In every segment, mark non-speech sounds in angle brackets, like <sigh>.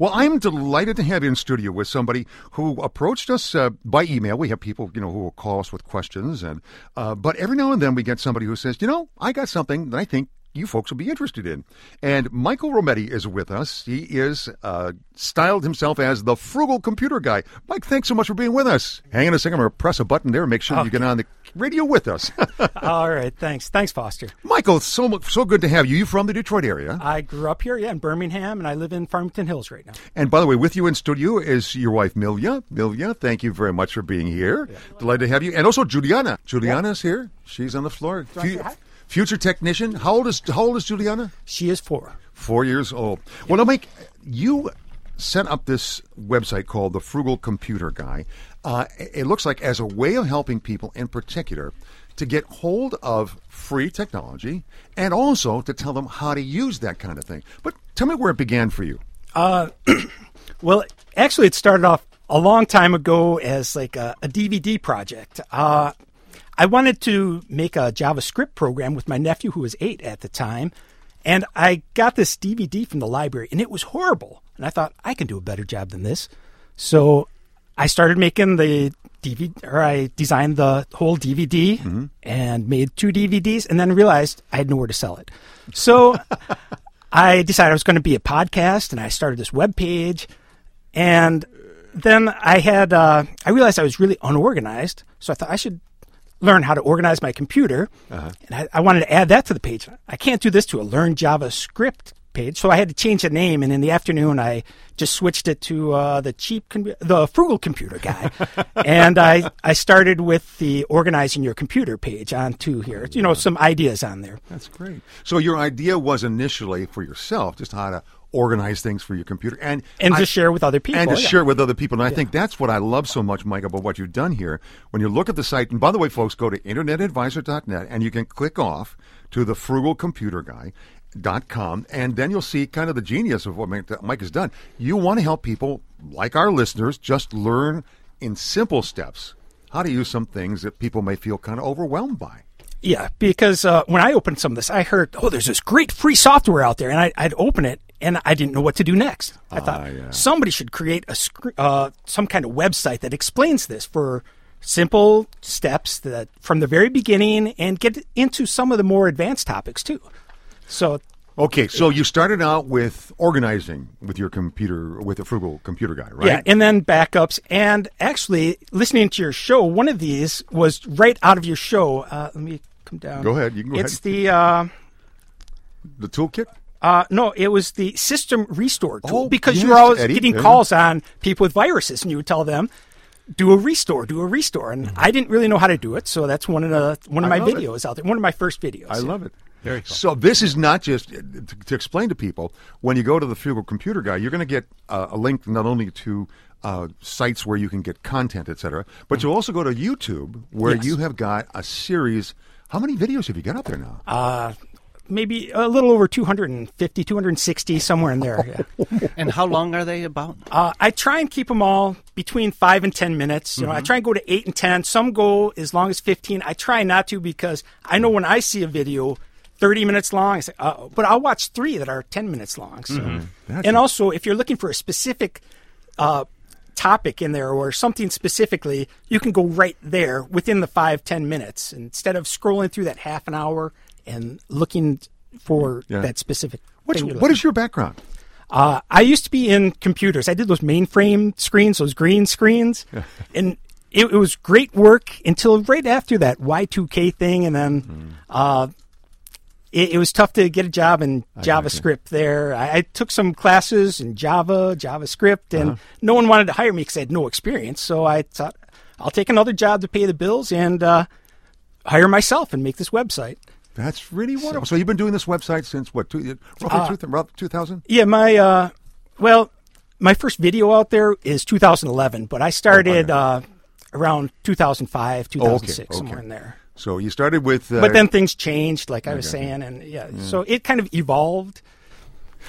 Well, I'm delighted to have you in studio with somebody who approached us uh, by email. We have people, you know, who will call us with questions, and uh, but every now and then we get somebody who says, you know, I got something that I think you folks will be interested in. And Michael Rometty is with us. He is uh, styled himself as the frugal computer guy. Mike, thanks so much for being with us. Hang on a second. I'm going to press a button there and make sure Okay. you get on the radio with us. <laughs> <laughs> All right, thanks. Thanks, Foster. Michael, so so good to have you. You from the Detroit area. I grew up here, yeah, in Birmingham, and I live in Farmington Hills right now. And by the way, with you in studio is your wife, Milya. Milya, thank you very much for being here. Delighted to have you. And also Juliana. Juliana's here. She's on the floor. I Fu- say hi? Future technician. How old is how old is Juliana? She is four. Four years old. Well, now, Mike, you set up this website called the Frugal Computer Guy. Uh, it looks like as a way of helping people, in particular, to get hold of free technology and also to tell them how to use that kind of thing. But tell me where it began for you. <clears throat> Well, actually, it started off a long time ago as like a, a DVD project. Uh, I wanted to make a JavaScript program with my nephew, who was eight at the time, and I got this DVD from the library, and it was horrible. And I thought I can do a better job than this, so I started making the DVD, or I designed the whole DVD and made two DVDs, and then realized I had nowhere to sell it. So <laughs> I decided I was going to be a podcast, and I started this web page. And then I had uh, I realized I was really unorganized, so I thought I should learn how to organize my computer. And I, I wanted to add that to the page. I can't do this to a Learn JavaScript page, so I had to change the name. And in the afternoon, I just switched it to uh, the cheap, com- the frugal computer guy. <laughs> and I I started with the organizing your computer page on to here. You know, some ideas on there. That's great. So your idea was initially for yourself, just how to organize things for your computer and And to share with other people, and to yeah. share with other people. And I think that's what I love so much, Mike, about what you've done here. When you look at the site, and by the way, folks, go to internetadvisor.net and you can click off to the frugal computer guy. Dot com, and then you'll see kind of the genius of what Mike has done. You want to help people like our listeners just learn in simple steps how to use some things that people may feel kind of overwhelmed by. Yeah, because uh, when I opened some of this, I heard, oh, there's this great free software out there, and I, I'd open it, and I didn't know what to do next. I thought yeah. somebody should create a scr- uh, some kind of website that explains this for simple steps that from the very beginning, and get into some of the more advanced topics too. So Okay, so you started out with organizing with your computer, with a frugal computer guy, right? Yeah, and then backups. And actually, listening to your show, one of these was right out of your show. Uh, let me come down. Go ahead, you can go it's ahead. It's the. Uh, the toolkit. Uh, no, it was the system restore tool Oh, because you were always Eddie, getting yeah. calls on people with viruses, and you would tell them, "Do a restore, do a restore." And I didn't really know how to do it, so that's one of the one of I my love it. videos out there, one of my first videos. I love it. Very cool. So this is not just to, to explain to people when you go to the Frugal computer guy, you're going to get uh, a link not only to uh, sites where you can get content, etc., but you'll also go to YouTube where Yes. you have got a series. How many videos have you got up there now? Uh, Maybe a little over 250, 260, somewhere in there. Yeah. <laughs> And how long are they about? Uh, I try and keep them all between five and ten minutes. You know, Mm-hmm. I try and go to eight and ten. Some go as long as fifteen. I try not to because I know when I see a video thirty minutes long, I say, uh, but I'll watch three that are ten minutes long. So. Mm-hmm. And also, if you're looking for a specific uh, topic in there or something specifically, you can go right there within the five ten minutes instead of scrolling through that half an hour and looking for Yeah. that specific. What's, what is your background? uh, I used to be in computers. I did those mainframe screens, those green screens, <laughs> and it, it was great work until right after that Y2K thing, and then Mm-hmm. uh, it, it was tough to get a job in JavaScript. There, I, I took some classes in Java, JavaScript, and Uh-huh. no one wanted to hire me because I had no experience. So I thought I'll take another job to pay the bills and uh, hire myself and make this website. That's really wonderful. So, you've been doing this website since what? Two, roughly two thousand. Yeah, my uh, well, my first video out there is 2011, but I started Oh, uh, around 2005, 2006, okay. somewhere in there. So you started with. Uh, But then things changed, like I was Okay. saying, and yeah, so it kind of evolved.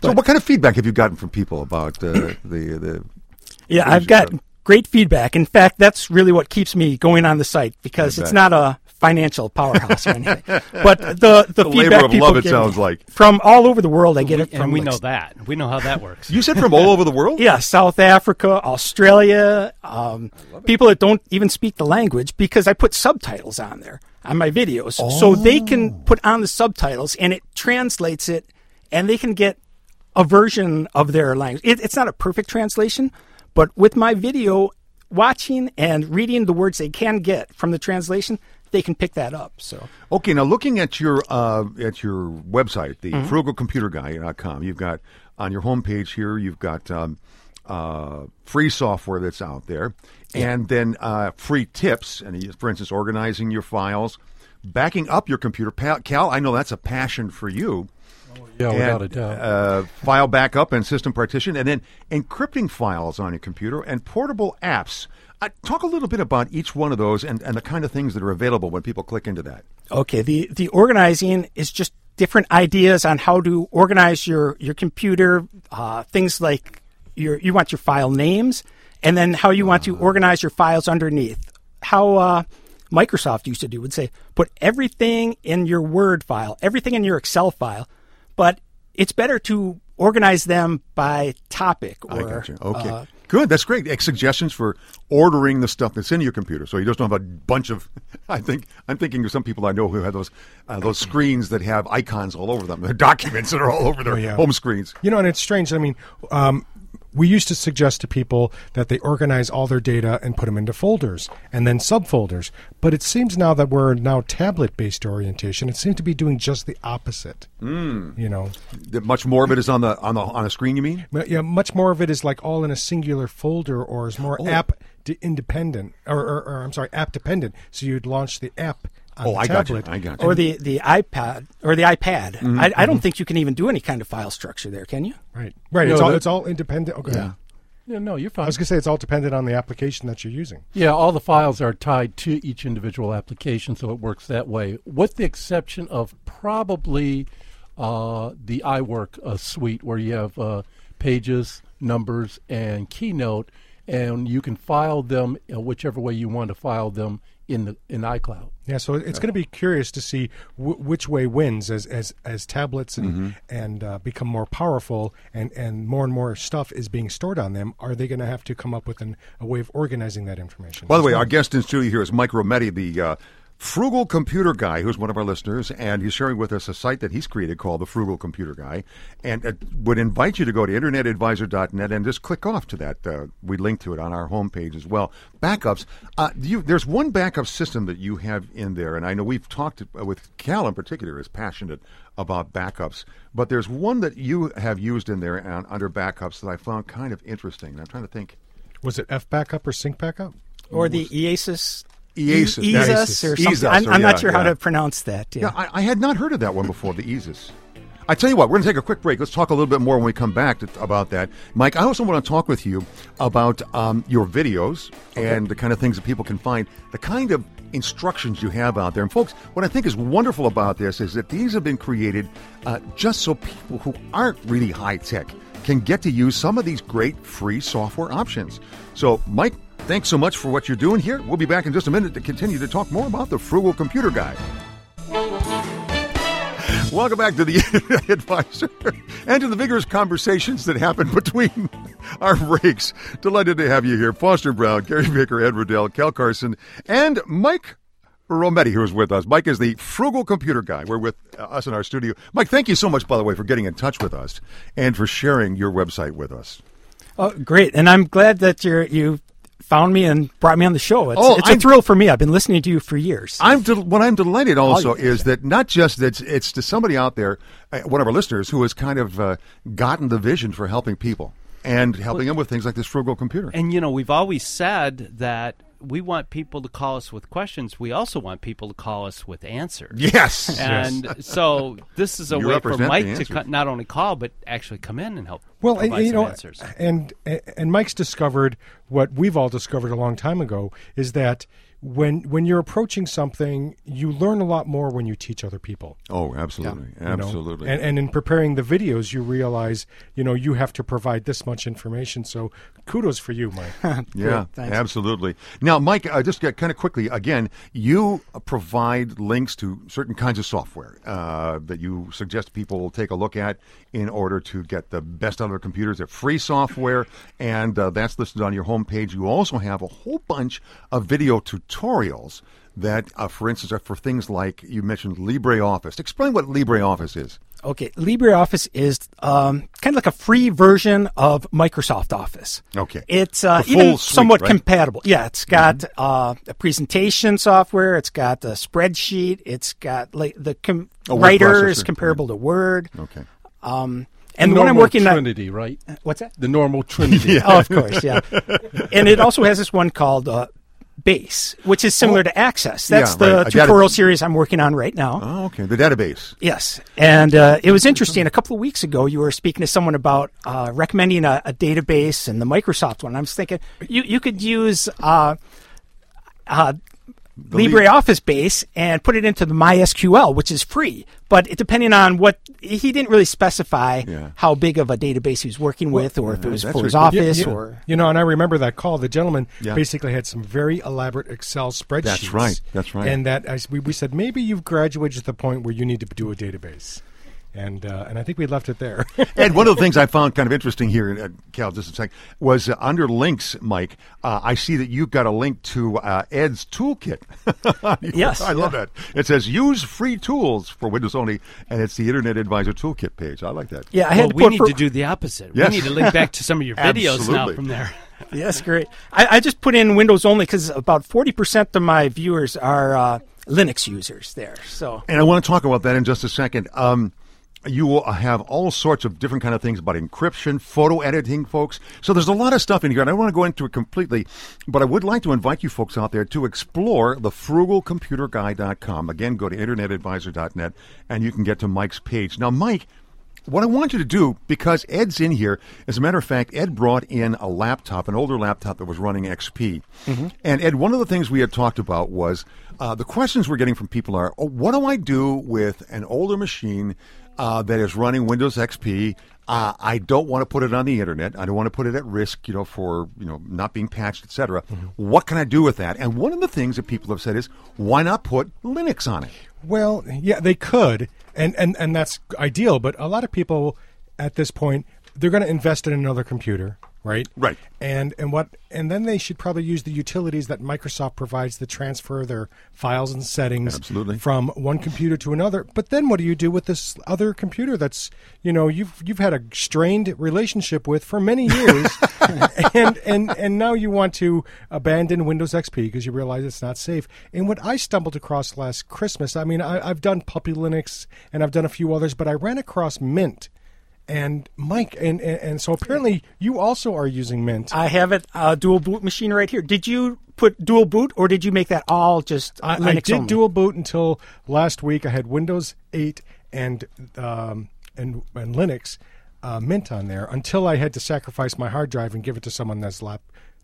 so what kind of feedback have you gotten from people about uh, the the? Yeah, I've got? Great feedback. In fact, that's really what keeps me going on the site because it's not a financial powerhouse or anything. <laughs> But the the, The feedback labor of people love, it give sounds like. from all over the world. I get it from and we like, know that. We know how that works. You said from all over the world? <laughs> Yeah, South Africa, Australia, um, people that don't even speak the language because I put subtitles on there on my videos. So they Oh. can put on the subtitles and it translates it and they can get a version of their language. It, it's not a perfect translation, but with my video, watching and reading the words they can get from the translation, they can pick that up. So Okay, now looking at your uh, at your website, the Mm-hmm. frugalcomputerguy.com, you've got on your homepage here, you've got um, uh, free software that's out there, and then uh, free tips, and for instance, organizing your files, backing up your computer. Cal, I know that's a passion for you. Yeah, without a doubt. Uh, file backup and system partition, and then encrypting files on your computer and portable apps. Uh, talk a little bit about each one of those and, and the kind of things that are available when people click into that. Okay, the the organizing is just different ideas on how to organize your your computer. Uh, things like your you want your file names, and then how you want to organize your files underneath. How uh, Microsoft used to do would say put everything in your Word file, everything in your Excel file, but it's better to organize them by topic or I got you. Okay. uh, Good. That's great. Suggestions for ordering the stuff that's in your computer, so you just don't have a bunch of. <laughs> I think I'm thinking of some people I know who have those uh, those screens that have icons all over them. They're <laughs> documents that are all over their yeah. home screens. You know, and it's strange. I mean, um, we used to suggest to people that they organize all their data and put them into folders and then subfolders. But it seems now that we're now tablet-based orientation, it seems to be doing just the opposite. Mm. You know, much more of it is on the on the on a screen. You mean? Yeah, much more of it is like all in a singular folder, or is more app d- independent, or, or, or I'm sorry, app dependent. So you'd launch the app Oh, the I got you. I got you. or the the iPad or the iPad. Mm-hmm, I, I don't think you can even do any kind of file structure there, can you? Right, right. No, it's all that- it's all independent. Okay. Yeah. yeah, no, you're fine. I was gonna say it's all dependent on the application that you're using. Yeah, all the files are tied to each individual application, so it works that way. With the exception of probably uh, the iWork uh, suite, where you have uh, pages, numbers, and Keynote, and you can file them uh, whichever way you want to file them in the in iCloud. Yeah, so it's going to be curious to see w- which way wins as as as tablets and Mm-hmm. and uh, become more powerful and and more and more stuff is being stored on them. Are they going to have to come up with an, a way of organizing that information? By the way, our guest in studio here is Mike Rometty, the uh, frugal computer guy, who's one of our listeners, and he's sharing with us a site that he's created called the Frugal Computer Guy, and uh, would invite you to go to internetadvisor.net and just click off to that. Uh, we link to it on our homepage as well. Backups. Uh, you, there's one backup system that you have in there, and I know we've talked uh, with Cal in particular is passionate about backups, but there's one that you have used in there and under backups that I found kind of interesting. I'm trying to think. was it FBackup or sync backup? Or the EaseUS. That or something. I'm, I'm yeah, not sure how to pronounce that. Yeah. Yeah, I, I had not heard of that one before, the Aegis. I tell you what, we're going to take a quick break. Let's talk a little bit more when we come back to, about that. Mike, I also want to talk with you about um, your videos and the kind of things that people can find, the kind of instructions you have out there. And, folks, what I think is wonderful about this is that these have been created uh, just so people who aren't really high tech can get to use some of these great free software options. So, Mike, thanks so much for what you're doing here. We'll be back in just a minute to continue to talk more about the Frugal Computer Guy. Welcome back to the <laughs> Advisor and to the vigorous conversations that happen between <laughs> our breaks. Delighted to have you here. Foster Brown, Gary Baker, Ed Riddell, Cal Carson, and Mike Rometty, who's with us. Mike is the frugal computer guy. We're with uh, us in our studio. Mike, thank you so much, by the way, for getting in touch with us and for sharing your website with us. Oh, great. And I'm glad that you're, you found me and brought me on the show. It's, Oh, it's a thrill for me. I've been listening to you for years. I'm del- what I'm delighted also is that not just that it's, it's to somebody out there, uh, one of our listeners who has kind of uh, gotten the vision for helping people and helping them with things like this frugal computer. And you know, we've always said that we want people to call us with questions. We also want people to call us with answers. yes, And so this is a You way for Mike to co- not only call but actually come in and help Well, and, you some know, answers. and and Mike's discovered what we've all discovered a long time ago is that when when you're approaching something, you learn a lot more when you teach other people. Oh, absolutely, you know? absolutely. And, and in preparing the videos, you realize, you know, you have to provide this much information. So kudos for you, Mike. <laughs> Yeah, thanks. absolutely. Now, Mike, uh, just get kind of quickly again, you uh, provide links to certain kinds of software uh, that you suggest people take a look at in order to get the best out of their computers. They're free software, and uh, that's listed on your homepage. You also have a whole bunch of video tutorials that, uh, for instance, are for things like you mentioned LibreOffice. Explain what LibreOffice is. Okay, LibreOffice is um, kind of like a free version of Microsoft Office. Okay. It's uh, even suite, somewhat right? Mm-hmm. compatible. Yeah, it's got uh, a presentation software. It's got a spreadsheet. It's got like the com- A word writer is processor, comparable to Word. Okay. Um, and the one I'm normal working on. Trinity, right? What's that? The normal <laughs> Trinity. Oh, of course, yeah. <laughs> and it also has this one called uh, Base, which is similar to Access. That's. Yeah, the right. A data- tutorial series I'm working on right now. Oh, okay. The database. Yes, and uh, it was interesting. A couple of weeks ago, you were speaking to someone about uh, recommending a, a database and the Microsoft one. I was thinking you you could use uh, uh, li- LibreOffice base and put it into the MySQL, which is free. But it, depending on what he didn't really specify Yeah. how big of a database he was working with, or if it was for his ridiculous. office, Yeah, yeah. or you know, and I remember that call. The gentleman Yeah. basically had some very elaborate Excel spreadsheets. That's right. That's right. And that I, we, we said maybe you've graduated to the point where you need to do a database, and uh, and I think we left it there. <laughs> Ed, one of the things I found kind of interesting here, uh, Cal, just a second, was uh, under links, Mike. Uh, I see that you've got a link to uh, Ed's toolkit. <laughs> Yes, I love yeah. that. It says use free tools for Windows only, and it's the Internet Advisor Toolkit page. I like that. yeah, I Well, had to we need for- to do the opposite. Yes. We need to link back to some of your <laughs> videos now from there. Yes, great. I, I just put in Windows only because about forty percent of my viewers are uh, Linux users there. So And I want to talk about that in just a second. Um, you will have all sorts of different kind of things about encryption, photo editing, folks. So there's a lot of stuff in here, and I don't want to go into it completely, but I would like to invite you folks out there to explore the frugalcomputerguy.com. Again, go to internetadvisor.net, and you can get to Mike's page. Now, Mike, what I want you to do, because Ed's in here, as a matter of fact, Ed brought in a laptop, an older laptop that was running XP. And Ed, one of the things we had talked about was uh, the questions we're getting from people are, oh, what do I do with an older machine uh, that is running Windows XP? Uh, I don't want to put it on the internet. I don't want to put it at risk, you know, for you know not being patched, etc. What can I do with that? And one of the things that people have said is, why not put Linux on it? Well, yeah, they could, and and and that's ideal. But a lot of people at this point they're going to invest in another computer, right? Right. And and what and then they should probably use the utilities that Microsoft provides to transfer their files and settings Absolutely. from one computer to another. But then what do you do with this other computer that's you know you've you've had a strained relationship with for many years, <laughs> <laughs> and and and now you want to abandon Windows XP because you realize it's not safe. And what I stumbled across last Christmas, I mean, I, I've done Puppy Linux and I've done a few others, but I ran across Mint. And Mike, and, and and so apparently you also are using Mint. I have it a dual boot machine right here. Did you put dual boot, or did you make that all just I, Linux I did only? dual boot until last week. I had Windows 8 and um, and, and Linux uh, Mint on there until I had to sacrifice my hard drive and give it to someone that's lap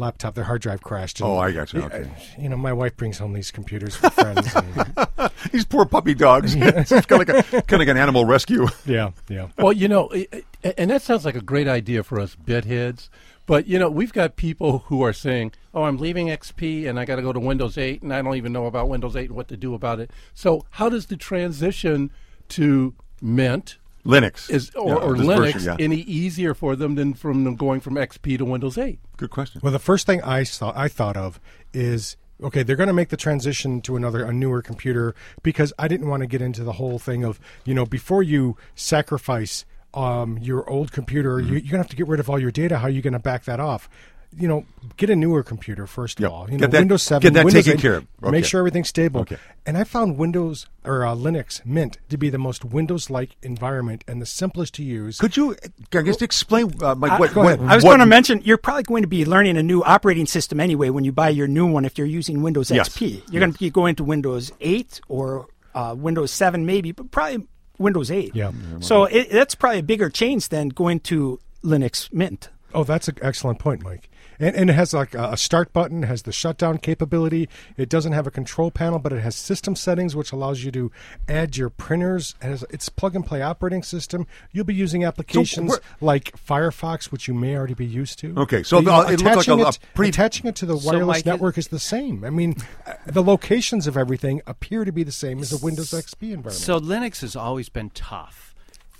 laptop. Their hard drive crashed. and- Oh, I got you. Yeah, Okay. Uh, you know, my wife brings home these computers for friends. <laughs> and- These poor puppy dogs. <laughs> <laughs> it's kind of like a kind of like an animal rescue. yeah, yeah. Well, you know, i- i- and that sounds like a great idea for us bit heads. But you know, we've got people who are saying, "Oh, I'm leaving XP and I got to go to Windows 8, and I don't even know about Windows 8 and what to do about it." So, how does the transition to Mint Linux is or, Yeah, or Linux version, yeah. any easier for them than from them going from XP to Windows 8? Good question. Well, the first thing I saw, I thought of is okay. They're going to make the transition to another, a newer computer because I didn't want to get into the whole thing of you know before you sacrifice um, your old computer, Mm-hmm. you, you're going to have to get rid of all your data. How are you going to back that off? You know, get a newer computer first of Yep. all. You Get know, that- Windows Seven, get that Windows taken 8, care of. Okay. Make sure everything's stable. Okay. And I found Windows or uh, Linux Mint to be the most Windows-like environment and the simplest to use. Could you, I guess, explain, uh, Mike, what, go what, ahead. I was what- going to mention you're probably going to be learning a new operating system anyway when you buy your new one. If you're using Windows Yes. XP, you're going to be going to Windows 8 or uh, Windows 7, maybe, but probably Windows 8. Yeah. So it, that's probably a bigger change than going to Linux Mint. Oh, that's an excellent point, Mike. And, and it has like a a start button, has the shutdown capability. It doesn't have a control panel, but it has system settings, which allows you to add your printers. It has, it's plug and play operating system. You'll be using applications where- like Firefox, which you may already be used to. Okay, so The- the- it looks like attaching a- a it- attaching it to the So, wireless Mike, network is the same. I mean, uh, the locations of everything appear to be the same as a Windows XP environment. So Linux has always been tough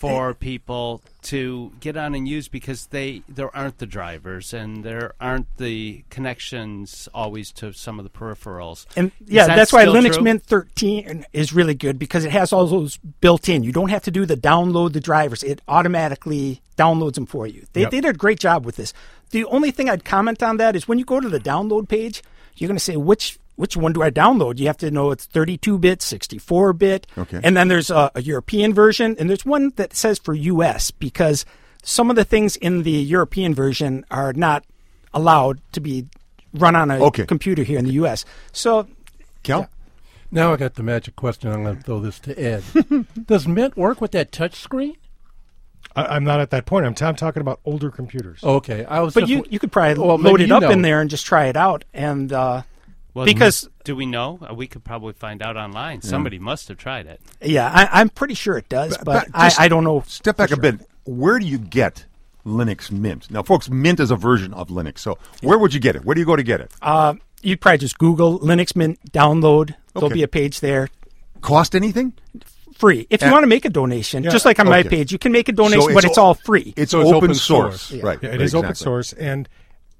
for people to get on and use because they there aren't the drivers and there aren't the connections always to some of the peripherals. And yeah, that that's why Linux true? Mint 13 is really good because it has all those built in. You don't have to do the download the drivers. It automatically downloads them for you. They, Yep. they did a great job with this. The only thing I'd comment on that is when you go to the download page, you're going to say which which one do I download? You have to know it's 32 bit, 64 bit, Okay. and then there's a, a European version, and there's one that says for US because some of the things in the European version are not allowed to be run on a Okay. computer here in the US. So Cal? Now I got the magic question. I'm going to throw this to Ed. <laughs> Does Mint work with that touch screen? I, I'm not at that point. I'm, t- I'm talking about older computers. Okay, I was. But just you you could probably Well, load it up know. in there and just try it out, and uh, Well, because do we know? Uh, We could probably find out online. Somebody must have tried it. yeah, I, I'm pretty sure it does, but, but I, I don't know. Step for back a bit. Where do you get Linux Mint? Now, folks, Mint is a version of Linux. So where would you get it? Where do you go to get it? Uh, you'd probably just Google Linux Mint download. There'll Okay. be a page there, Cost anything? free. If you want to make a donation, just like on my page, you can make a donation, So but it's all free. It's, So it's open, open source. source. Right. Yeah, it is open exactly. source, and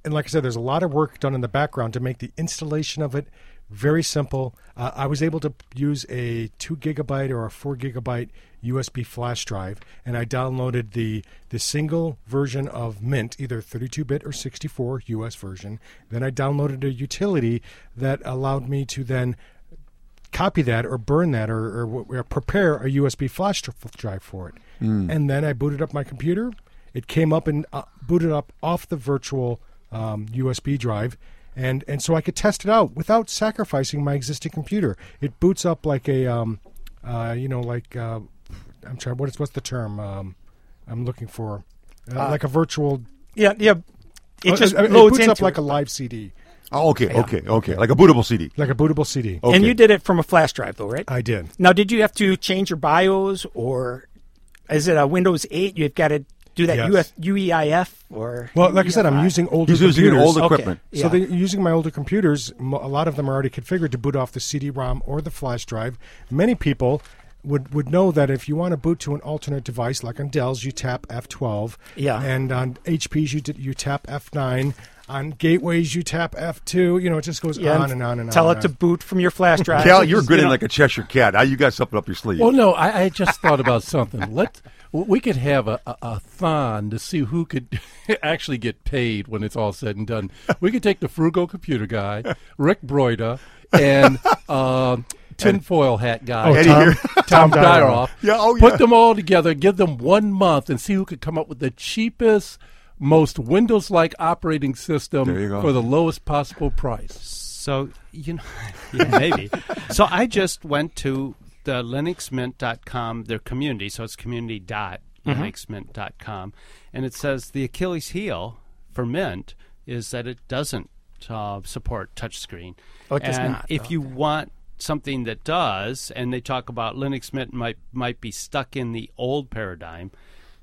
and like I said, there's a lot of work done in the background to make the installation of it very simple. Uh, I was able to use a two gigabyte or a four gigabyte USB flash drive, and I downloaded the the single version of Mint, either 32 bit or 64 US version. Then I downloaded a utility that allowed me to then copy that or burn that or, or, or prepare a USB flash drive for it. And then I booted up my computer. It came up and uh, booted up off the virtual um, USB drive. And, and so I could test it out without sacrificing my existing computer. It boots up like a, um, uh, you know, like, uh, I'm trying, what is, what's the term um, I'm looking for? Uh, like a virtual, yeah, yeah. It uh, just uh, it loads boots into up like it. a live CD, Oh, okay, okay, okay. Like a bootable CD. like a bootable CD. Okay. And you did it from a flash drive, though, right? I did. Now, did you have to change your BIOS, or is it a Windows 8? You've got to do that Yes. UF, UEIF or Well, like I said, I'm using older He's using an computers. old Okay. equipment. Yeah. So they're using my older computers. A lot of them are already configured to boot off the CD-ROM or the flash drive. Many people would, would know that if you want to boot to an alternate device, like on Dell's, you tap F12. Yeah. And on HP's, you, d- you tap F9. On gateways, you tap F2. You know, it just goes Yeah, on and on and Tell on. Tell it to boot from your flash drive. Cal, you're You grinning know, like a Cheshire cat. Now you got something up your sleeve. Well, no, I, I just thought about something. Let we could have a, a, a thon to see who could <laughs> actually get paid when it's all said and done. We could take the frugal computer guy, Rick Broida, and uh, <laughs> tinfoil hat guy, Oh, Tom, here. Tom Tom Dyeroff. Dyeroff. Yeah, oh, Put them all together, give them one month, and see who could come up with the cheapest, most Windows-like operating system There you go. for the lowest possible price. So you know, <laughs> yeah, maybe. so I just went to the linuxmint.com, their community. So it's community.linuxmint.com, and it says the Achilles heel for Mint is that it doesn't uh, support touchscreen. Oh, it does and not. If you want something that does, and they talk about Linux Mint might might be stuck in the old paradigm,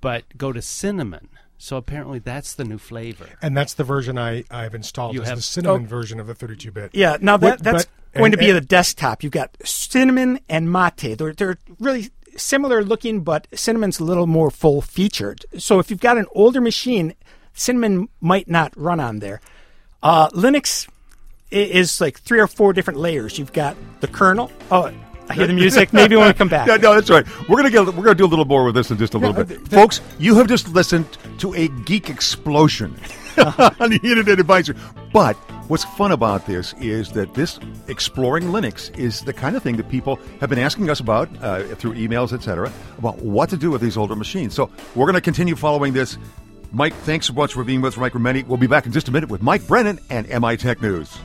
but go to Cinnamon. So apparently that's the new flavor. And that's the version I, I've installed. You is have- the cinnamon Oh. version of the 32-bit. Yeah, now that that's but- going and- to be and- the desktop. You've got Cinnamon and Mate. They're they're really similar looking, but Cinnamon's a little more full featured. So if you've got an older machine, Cinnamon might not run on there. Uh, Linux is like three or four different layers. You've got the kernel. Oh, I hear the music. Maybe when we come back. <laughs> Yeah, no, that's right. We're gonna get we're gonna do a little more with this in just a little bit, folks. You have just listened to a geek explosion <laughs> <laughs> on the Internet Advisor. But what's fun about this is that this exploring Linux is the kind of thing that people have been asking us about uh, through emails, etc., about what to do with these older machines. So we're gonna continue following this. Mike, thanks so much for being with us, Mike Rometty. We'll be back in just a minute with Mike Brennan and MiTechNews.